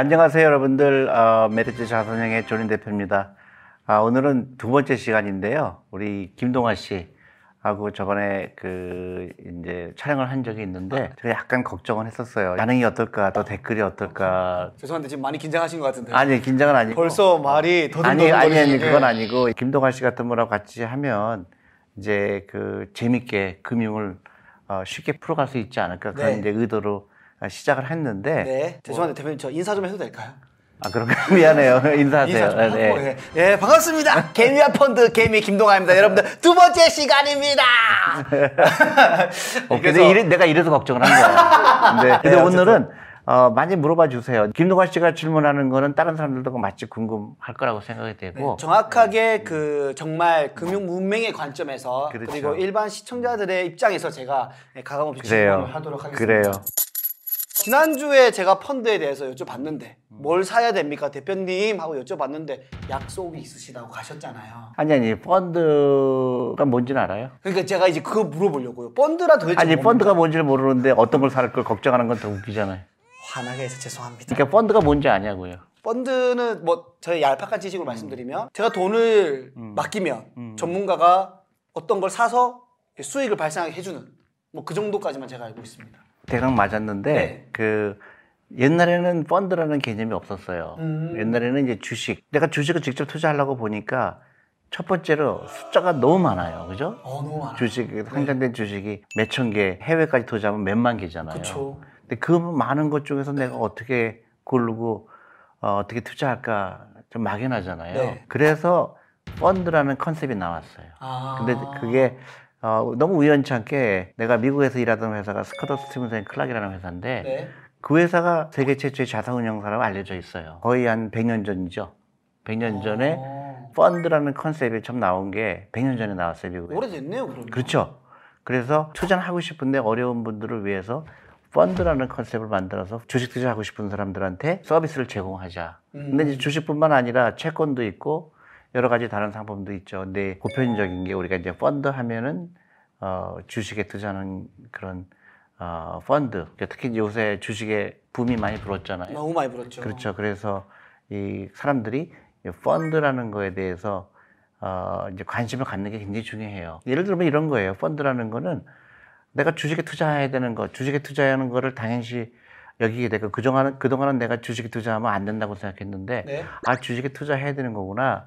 안녕하세요, 여러분들. 어, 메리츠 자선형의 조린 대표입니다. 아, 오늘은 두 번째 시간인데요. 우리 김동아 씨하고 저번에 그 이제 촬영을 한 적이 있는데 제가 약간 걱정을 했었어요. 반응이 어떨까, 또 댓글이 어떨까. 죄송한데 지금 많이 긴장하신 것 같은데. 아니 긴장은 아니고. 벌써 말이 아니 더듬더듬 아니 아니 거리시네. 그건 아니고 김동아 씨 같은 분하고 같이 하면 이제 그 재밌게 금융을 어, 쉽게 풀어갈 수 있지 않을까 그런 네. 이제 의도로 어, 시작을 했는데 네. 죄송한데 대표님 저 인사 좀 해도 될까요? 아 그런가 미안해요 인사하세요. 인사 좀 하고. 네. 예. 예, 반갑습니다. 개미와 펀드 개미 김동아입니다. 여러분들 두 번째 시간입니다. 어, 근데 그래서- 이래, 내가 이래서 걱정을 한 거야. 네. 근데 네, 오늘은 어, 많이 물어봐 주세요. 김동아 씨가 질문하는 거는 다른 사람들도 마치 궁금할 거라고 생각이 되고 정확하게 그 정말 금융 문맹의 관점에서 네. 그렇죠. 그리고 일반 시청자들의 입장에서 제가 가감없이. 질문을 하도록 하겠습니다. 그래요. 지난주에 제가 펀드에 대해서 여쭤봤는데 음. 뭘 사야 됩니까 대표님 하고 여쭤봤는데 약속이 있으시다고 가셨잖아요. 아니 아니 펀드가 뭔지는 알아요? 그러니까 제가 이제 그거 물어보려고요. 펀드라 도대체 아니 뭡니까? 펀드가 뭔지를 모르는데 어떤 걸 살 걸 걱정하는 건 더 웃기잖아요. 화나게 해서 죄송합니다. 그러니까 펀드가 뭔지 아냐고요. 펀드는 뭐 저의 얄팍한 지식으로 말씀드리면 제가 돈을 맡기면 전문가가 어떤 걸 사서 수익을 발생하게 해주는 뭐 그 정도까지만 제가 알고 있습니다. 대강 맞았는데 네. 그 옛날에는 펀드라는 개념이 없었어요. 음. 옛날에는 이제 주식. 내가 주식을 직접 투자하려고 보니까 첫 번째로 숫자가 너무 많아요. 그죠? 어 너무 많아. 주식, 상장된 주식이 몇 천 개, 해외까지 투자하면 몇만 개잖아요. 그렇죠. 근데 그 많은 것 중에서 내가 어떻게 고르고 어, 어떻게 투자할까 좀 막연하잖아요. 네. 그래서 펀드라는 컨셉이 나왔어요. 아. 근데 그게 어, 너무 우연찮게 내가 미국에서 일하던 회사가 스커더 스티븐스 앤 클락이라는 회사인데 네. 그 회사가 세계 최초의 자산운용사라고 알려져 있어요. 거의 한 100년 전이죠. 100년 전에 어. 펀드라는 컨셉이 처음 나온 게 100년 전에 나왔어요, 미국에. 오래됐네요 그러면. 그렇죠. 그래서 투자를 하고 싶은데 어려운 분들을 위해서 펀드라는 컨셉을 만들어서 주식 투자하고 싶은 사람들한테 서비스를 제공하자. 근데 이제 주식뿐만 아니라 채권도 있고 여러 가지 다른 상품도 있죠. 근데 보편적인 게 우리가 이제 펀드 하면은 어, 주식에 투자하는 그런 어, 펀드. 그러니까 특히 요새 주식에 붐이 많이 불었잖아요. 너무 많이 불었죠. 그렇죠. 그래서 이 사람들이 이 펀드라는 거에 대해서 어 이제 관심을 갖는 게 굉장히 중요해요. 예를 들면 이런 거예요. 펀드라는 거는 내가 주식에 투자해야 되는 거, 주식에 투자하는 거를 당연시 여기게 되고 그동안은 그동안은 내가 주식에 투자하면 안 된다고 생각했는데 네. 아 주식에 투자해야 되는 거구나.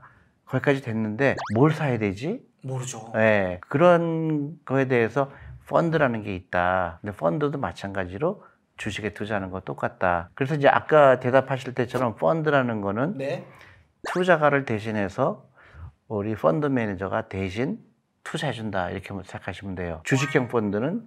거기까지 됐는데 뭘 사야 되지? 모르죠. 네, 그런 거에 대해서 펀드라는 게 있다. 근데 펀드도 마찬가지로 주식에 투자하는 거 똑같다. 그래서 이제 아까 대답하실 때처럼 펀드라는 거는 네. 투자가를 대신해서 우리 펀드 매니저가 대신 투자해준다. 이렇게 생각하시면 돼요. 주식형 펀드는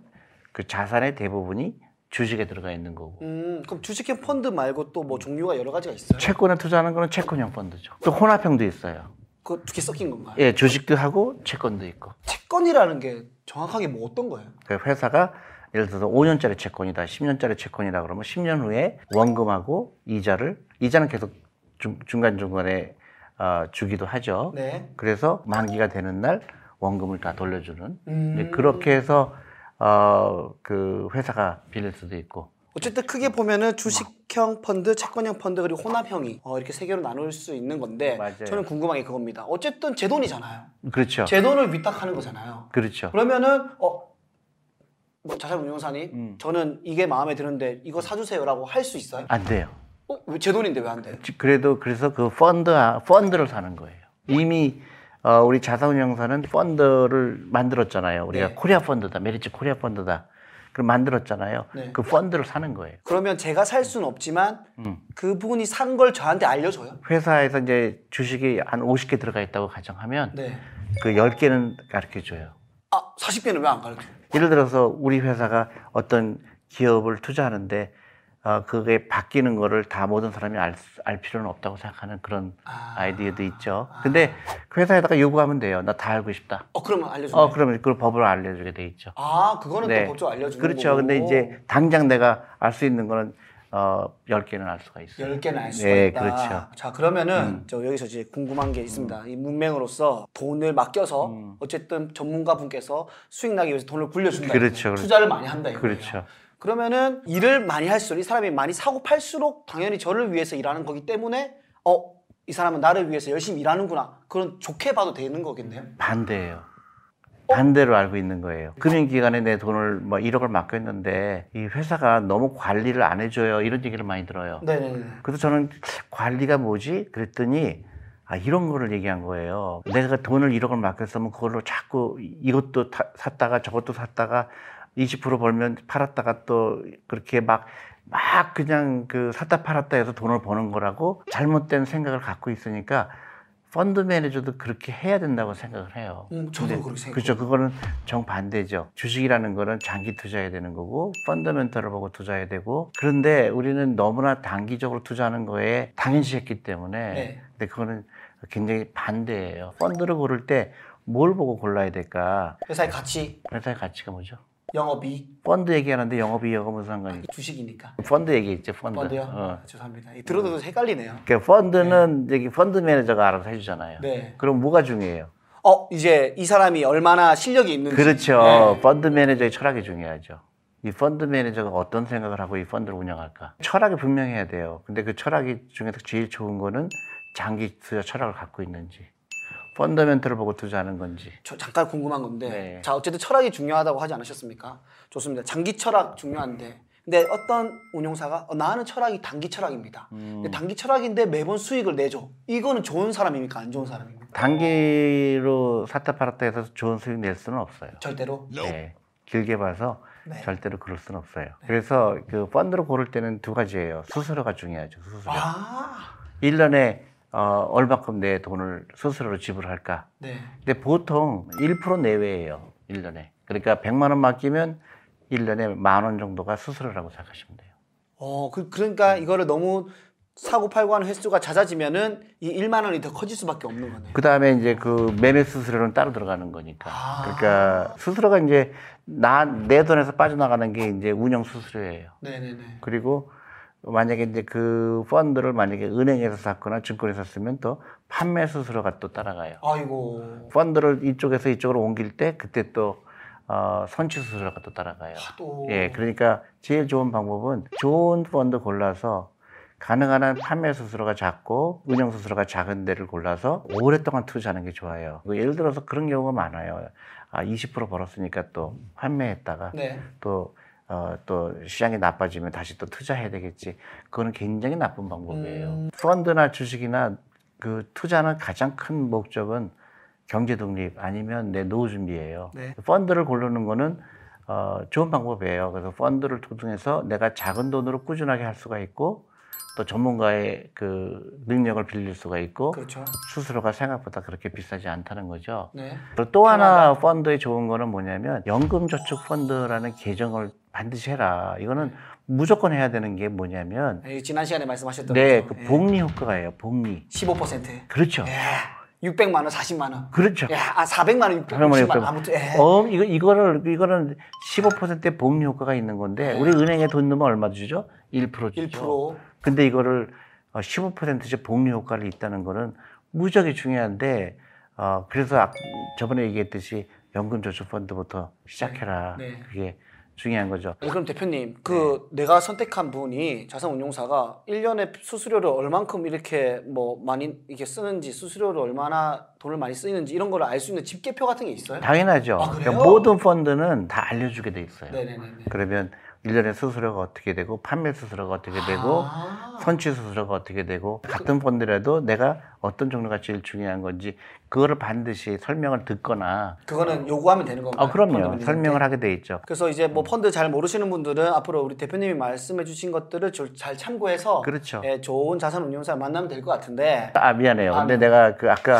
그 자산의 대부분이 주식에 들어가 있는 거고. 음 그럼 주식형 펀드 말고 또 뭐 종류가 여러 가지가 있어요? 채권에 투자하는 거는 채권형 펀드죠. 또 혼합형도 있어요. 그두개 섞인 건가요? 예, 주식도 하고 채권도 있고. 채권이라는 게 정확하게 뭐 어떤 거예요? 그 회사가 예를 들어서 5년짜리 채권이다, 10년짜리 채권이다 그러면 10년 후에 원금하고 이자를 이자는 계속 중, 중간중간에 어, 주기도 하죠. 네. 그래서 만기가 되는 날 원금을 다 돌려주는 음. 네, 그렇게 해서 어, 그 회사가 빌릴 수도 있고 어쨌든 크게 보면은 주식형 펀드, 채권형 펀드 그리고 혼합형이 어, 이렇게 세 개로 나눌 수 있는 건데 맞아요. 저는 궁금한 게 그겁니다. 어쨌든 제 돈이잖아요. 그렇죠. 제 돈을 위탁하는 거잖아요. 그렇죠. 그러면은 어, 뭐 자산운용사님, 음. 저는 이게 마음에 드는데 이거 사주세요라고 할 수 있어요? 안 돼요. 어, 왜 제 돈인데 왜 안 돼요? 그래도 그래서 그 펀드 펀드를 사는 거예요. 이미 어, 우리 자산운용사는 펀드를 만들었잖아요. 우리가 네. 코리아 펀드다, 메리츠 코리아 펀드다. 그럼 만들었잖아요. 네. 그 펀드를 사는 거예요. 그러면 제가 살 수는 없지만 음. 그분이 산 걸 저한테 알려줘요? 회사에서 이제 주식이 한 50개 들어가 있다고 가정하면 네. 그 10개는 가르쳐 줘요. 아, 40개는 왜 안 가르쳐요? 예를 들어서 우리 회사가 어떤 기업을 투자하는데 어, 그게 바뀌는 거를 다 모든 사람이 알, 수- 알 필요는 없다고 생각하는 그런 아. 아이디어도 있죠. 근데 그 회사에다가 요구하면 돼요. 나 다 알고 싶다. 어, 그러면 알려줘요? 어, 그러면 그 법을 알려주게 돼 있죠. 아, 그거는 네. 또 법적 알려주는 그렇죠. 거고. 근데 이제 당장 내가 알 수 있는 거는 어, 10개는 알 수가 있어요. 10개는 알 수가 네, 있다. 그렇죠. 음. 자, 그러면은 저 여기서 이제 궁금한 게 있습니다. 이 문맹으로서 돈을 맡겨서 음. 어쨌든 전문가 분께서 수익 나기 위해서 돈을 굴려준다. 그렇죠. 그렇죠. 투자를 많이 한다 이거예요. 그렇죠. 그러면은 일을 많이 할수록 이 사람이 많이 사고 팔수록 당연히 저를 위해서 일하는 거기 때문에 어, 이 사람은 나를 위해서 열심히 일하는구나. 그런 좋게 봐도 되는 거겠네요. 반대예요. 반대로 알고 있는 거예요. 금융기관에 내 돈을 뭐 1억을 맡겼는데 이 회사가 너무 관리를 안 해줘요. 이런 얘기를 많이 들어요. 네네네. 그래서 저는 관리가 뭐지? 그랬더니 아 이런 거를 얘기한 거예요. 내가 돈을 1억을 맡겼으면 그걸로 자꾸 이것도 타- 샀다가 저것도 샀다가 20% 벌면 팔았다가 또 그렇게 막 막 그냥 그 샀다 팔았다 해서 돈을 버는 거라고 잘못된 생각을 갖고 있으니까 펀드 매니저도 그렇게 해야 된다고 생각을 해요. 음, 저도 그렇게 생각해요. 그렇죠. 그거는 정반대죠. 주식이라는 거는 장기 투자해야 되는 거고 펀더멘털을 보고 투자해야 되고 그런데 우리는 너무나 단기적으로 투자하는 거에 당연시했기 때문에 네. 근데 그거는 굉장히 반대예요. 펀드를 고를 때 뭘 보고 골라야 될까? 회사의 가치, 회사의 가치가 뭐죠? 영업이익, 펀드 얘기하는데 영업이익하고 무슨 상관이? 주식이니까. 펀드 얘기했죠. 펀드. 펀드요? 어. 아, 죄송합니다. 이 들어도 헷갈리네요. 그러니까 펀드는 여기 펀드 매니저가 알아서 해주잖아요. 네. 그럼 뭐가 중요해요? 어, 이제 이 사람이 얼마나 실력이 있는지. 그렇죠. 네. 펀드 매니저의 철학이 중요하죠. 이 펀드 매니저가 어떤 생각을 하고 이 펀드를 운영할까? 철학이 분명해야 돼요. 근데 그 철학이 중에서 제일 좋은 거는 장기 투자 철학을 갖고 있는지, 펀더멘털을 보고 투자하는 건지. 저 잠깐 궁금한 건데. 네. 자, 어쨌든 철학이 중요하다고 하지 않으셨습니까? 좋습니다. 장기 철학 중요한데. 근데 어떤 운용사가 어, 나는 철학이 단기 철학입니다. 음. 근데 단기 철학인데 매번 수익을 내줘. 이거는 좋은 사람입니까? 안 좋은 사람입니까? 단기로 샀다 팔았다 해서 좋은 수익 낼 수는 없어요. 절대로. 네. 길게 봐서 네. 절대로 그럴 수는 없어요. 그래서 그 펀드를 고를 때는 두 가지예요. 수수료가 중요하죠. 수수료. 아, 1년에 어, 얼마큼 내 돈을 수수료로 지불할까? 네. 근데 보통 1% 내외예요. 1년에. 그러니까 100만 원 맡기면 1년에 만 원 정도가 수수료라고 생각하시면 돼요. 어, 그, 그러니까 이거를 너무 사고 팔고 하는 횟수가 잦아지면은 이 1만 원이 더 커질 수밖에 없는 거네요. 그 다음에 이제 그 매매 수수료는 따로 들어가는 거니까. 아. 그러니까 수수료가 이제 나, 내 돈에서 빠져나가는 게 이제 운영 수수료예요. 네네네. 그리고 만약에 이제 그 펀드를 만약에 은행에서 샀거나 증권에서 쓰면 또 판매 수수료가 또 따라가요. 아이고. 펀드를 이쪽에서 이쪽으로 옮길 때 그때 또 어, 선취 수수료가 또 따라가요. 또. 예, 그러니까 제일 좋은 방법은 좋은 펀드 골라서 가능한 한 판매 수수료가 작고 운영 수수료가 작은 데를 골라서 오랫동안 투자하는 게 좋아요. 그 예를 들어서 그런 경우가 많아요. 아, 20% 벌었으니까 또 판매했다가 네. 또, 어, 또 시장이 나빠지면 다시 또 투자해야 되겠지. 그거는 굉장히 나쁜 방법이에요. 음. 펀드나 주식이나 그 투자는 가장 큰 목적은 경제 독립 아니면 내 노후 준비예요. 네. 펀드를 고르는 거는 어, 좋은 방법이에요. 그래서 펀드를 통해서 내가 작은 돈으로 꾸준하게 할 수가 있고 또 전문가의 그 능력을 빌릴 수가 있고 그렇죠. 수수료가 생각보다 그렇게 비싸지 않다는 거죠. 네. 그리고 또 하나 펀드의 좋은 거는 뭐냐면 연금저축 펀드라는 계정을 반드시 해라. 이거는 무조건 해야 되는 게 뭐냐면 네, 지난 시간에 말씀하셨던 네, 거죠. 그 예. 복리 효과예요. 복리. 15%. 그렇죠. 예. 600만 원, 40만 원. 그렇죠. 야, 아 400만 원, 600만 그러면 원. 이거- 아무튼 예. 어, 이거 이거를 이거는 15%의 복리 효과가 있는 건데 네. 우리 은행에 돈 넣으면 얼마 주죠? 1% 주죠. 1%. 근데 이거를 15%의 복리 효과를 있다는 거는 무지하게 중요한데 어, 그래서 아- 저번에 얘기했듯이 연금저축펀드부터 시작해라. 네. 그게 중요한 거죠. 그럼 대표님, 그 내가 선택한 분이 자산운용사가 1년에 수수료를 얼만큼 이렇게 뭐 많이 이렇게 쓰는지 수수료를 얼마나 돈을 많이 쓰이는지 이런 거를 알수 있는 집계표 같은 게 있어요? 당연하죠. 아? 그러니까 모든 펀드는 다 알려주게 돼 있어요. 네네네. 그러면 1년에 수수료가 어떻게 되고 판매 수수료가 어떻게 되고 아. 선취 수수료가 어떻게 되고 같은 펀드라도 내가 어떤 종류가 제일 중요한 건지 그거를 반드시 설명을 듣거나 그거는 요구하면 되는 건가요? 아 그럼요 설명을 하게 돼 있죠. 그래서 이제 뭐 펀드 잘 모르시는 분들은 앞으로 우리 대표님이 말씀해 주신 것들을 저- 잘 참고해서 그렇죠. 예, 좋은 자산 운용사를 만나면 될 것 같은데 아 미안해요. 아, 근데 네. 내가 그 아까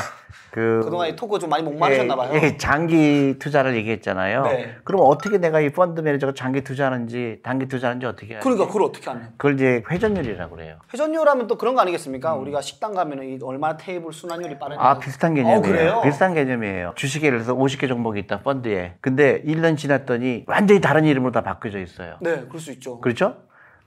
그 그동안 이 토크 좀 많이 목마르셨나 봐요. 예, 예, 장기 투자를 얘기했잖아요. 네. 그럼 어떻게 내가 이 펀드 매니저가 장기 투자하는지 단기 투자하는지 어떻게? 그러니까 그걸 어떻게 하냐? 그걸 이제 회전율이라고 그래요. 회전율하면 또 그런 거 아니겠습니까? 우리가 식당 가면은 이 얼마나 테이블 순환율이 빠르냐. 아 비슷한 개념이에요. 어? 비슷한 개념이에요. 주식에 예를 들어서 50개 종목이 있다 펀드에. 근데 1년 지났더니 완전히 다른 이름으로 다 바뀌어져 있어요. 네, 그럴 수 있죠. 그렇죠?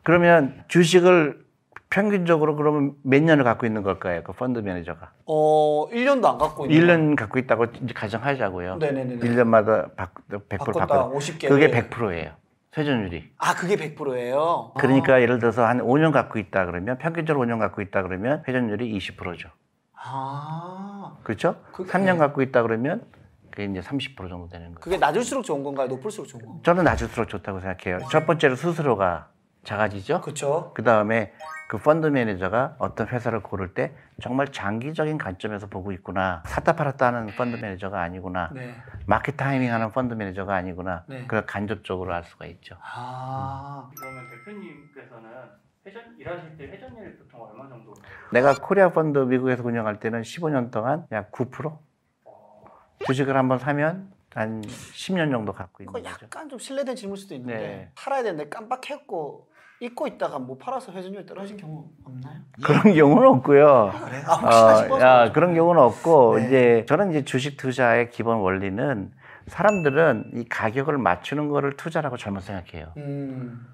그러면 주식을 평균적으로 그러면 몇 년을 갖고 있는 걸까요? 그 펀드 매니저가. 어, 1년도 안 갖고 있는. 1년 갖고 있다고 가정하자고요. 네네네네. 1년마다 100% 바꿨다, 바꿔. 50개. 그게 100%예요. 회전율이. 아 그게 100%예요. 그러니까 예를 들어서 한 5년 갖고 있다 그러면 평균적으로 5년 갖고 있다 그러면 회전율이 20%죠. 아 그렇죠? 그- 3년 네. 갖고 있다 그러면 그게 이제 30% 정도 되는 거예요. 그게 낮을수록 좋은 건가요? 높을수록 좋은 건가요? 저는 낮을수록 좋다고 생각해요. 첫 번째로 수수료가 작아지죠. 그렇죠. 그 다음에 그 펀드 매니저가 어떤 회사를 고를 때 정말 장기적인 관점에서 보고 있구나. 샀다 팔았다 하는 펀드 매니저가 아니구나. 네. market timing 하는 펀드 매니저가 아니구나. 네. 그걸 간접적으로 알 수가 있죠. 아 그러면 대표님께서는 회전 일하실 때 회전율이 보통 얼마 정도? 내가 코리아 펀드 미국에서 운영할 때는 15년 동안 약 9%? 주식을 한번 사면 한 10년 정도 갖고 있는 거죠. 약간 좀 실례된 질문일 수도 있는데 네. 팔아야 되는데 깜빡했고 잊고 있다가 못 팔아서 회전율이 떨어진 경우 없나요? 그런 경우는 없고요. 그래? 아 혹시나 어, 싶어서 야, 그런 경우는 없고 네. 이제 저는 이제 주식 투자의 기본 원리는 사람들은 이 가격을 맞추는 거를 투자라고 잘못 생각해요. 음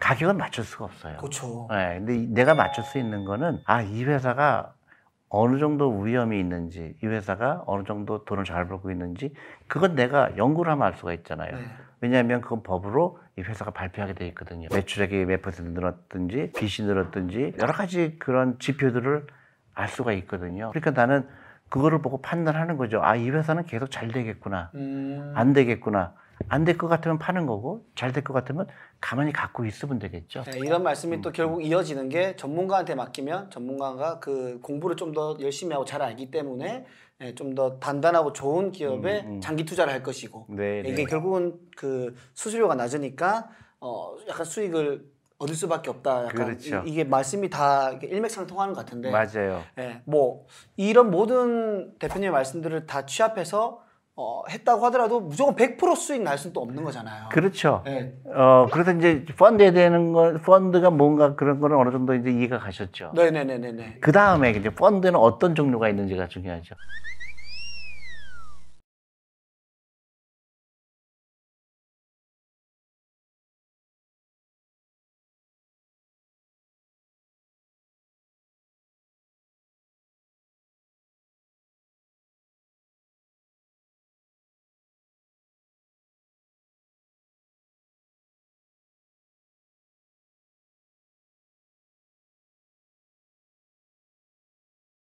가격은 맞출 수가 없어요. 그렇죠. 네, 근데 이- 내가 맞출 수 있는 거는 아, 이 회사가 어느 정도 위험이 있는지, 이 회사가 어느 정도 돈을 잘 벌고 있는지, 그건 내가 연구를 하면 알 수가 있잖아요. 네. 왜냐하면 그건 법으로 이 회사가 발표하게 돼 있거든요. 매출액이 몇 퍼센트 늘었든지, 빚이 늘었든지, 여러 가지 그런 지표들을 알 수가 있거든요. 그러니까 나는 그거를 보고 판단하는 거죠. 아, 이 회사는 계속 잘 되겠구나. 음, 안 되겠구나. 안 될 것 같으면 파는 거고, 잘 될 것 같으면 가만히 갖고 있으면 되겠죠. 네, 이런 말씀이 또 결국 이어지는 게 전문가한테 맡기면 전문가가 그 공부를 좀 더 열심히 하고 잘 알기 때문에 예, 좀더 단단하고 좋은 기업에 음, 음. 장기 투자를 할 것이고 네, 네. 이게 결국은 그 수수료가 낮으니까 어 약간 수익을 얻을 수밖에 없다. 약간 그렇죠. 이, 게 말씀이 다 일맥상통하는 것 같은데. 맞아요. 예, 뭐 이런 모든 대표님의 말씀들을 다 취합해서 어, 했다고 하더라도 무조건 100% 수익 날 수는 또 없는 거잖아요. 그렇죠. 예. 어, 그래서 이제 펀드에 대는 거, 펀드가 뭔가 그런 거는 어느 정도 이제 이해가 가셨죠. 네네네네네. 그 다음에 이제 펀드는 어떤 종류가 있는지가 중요하죠.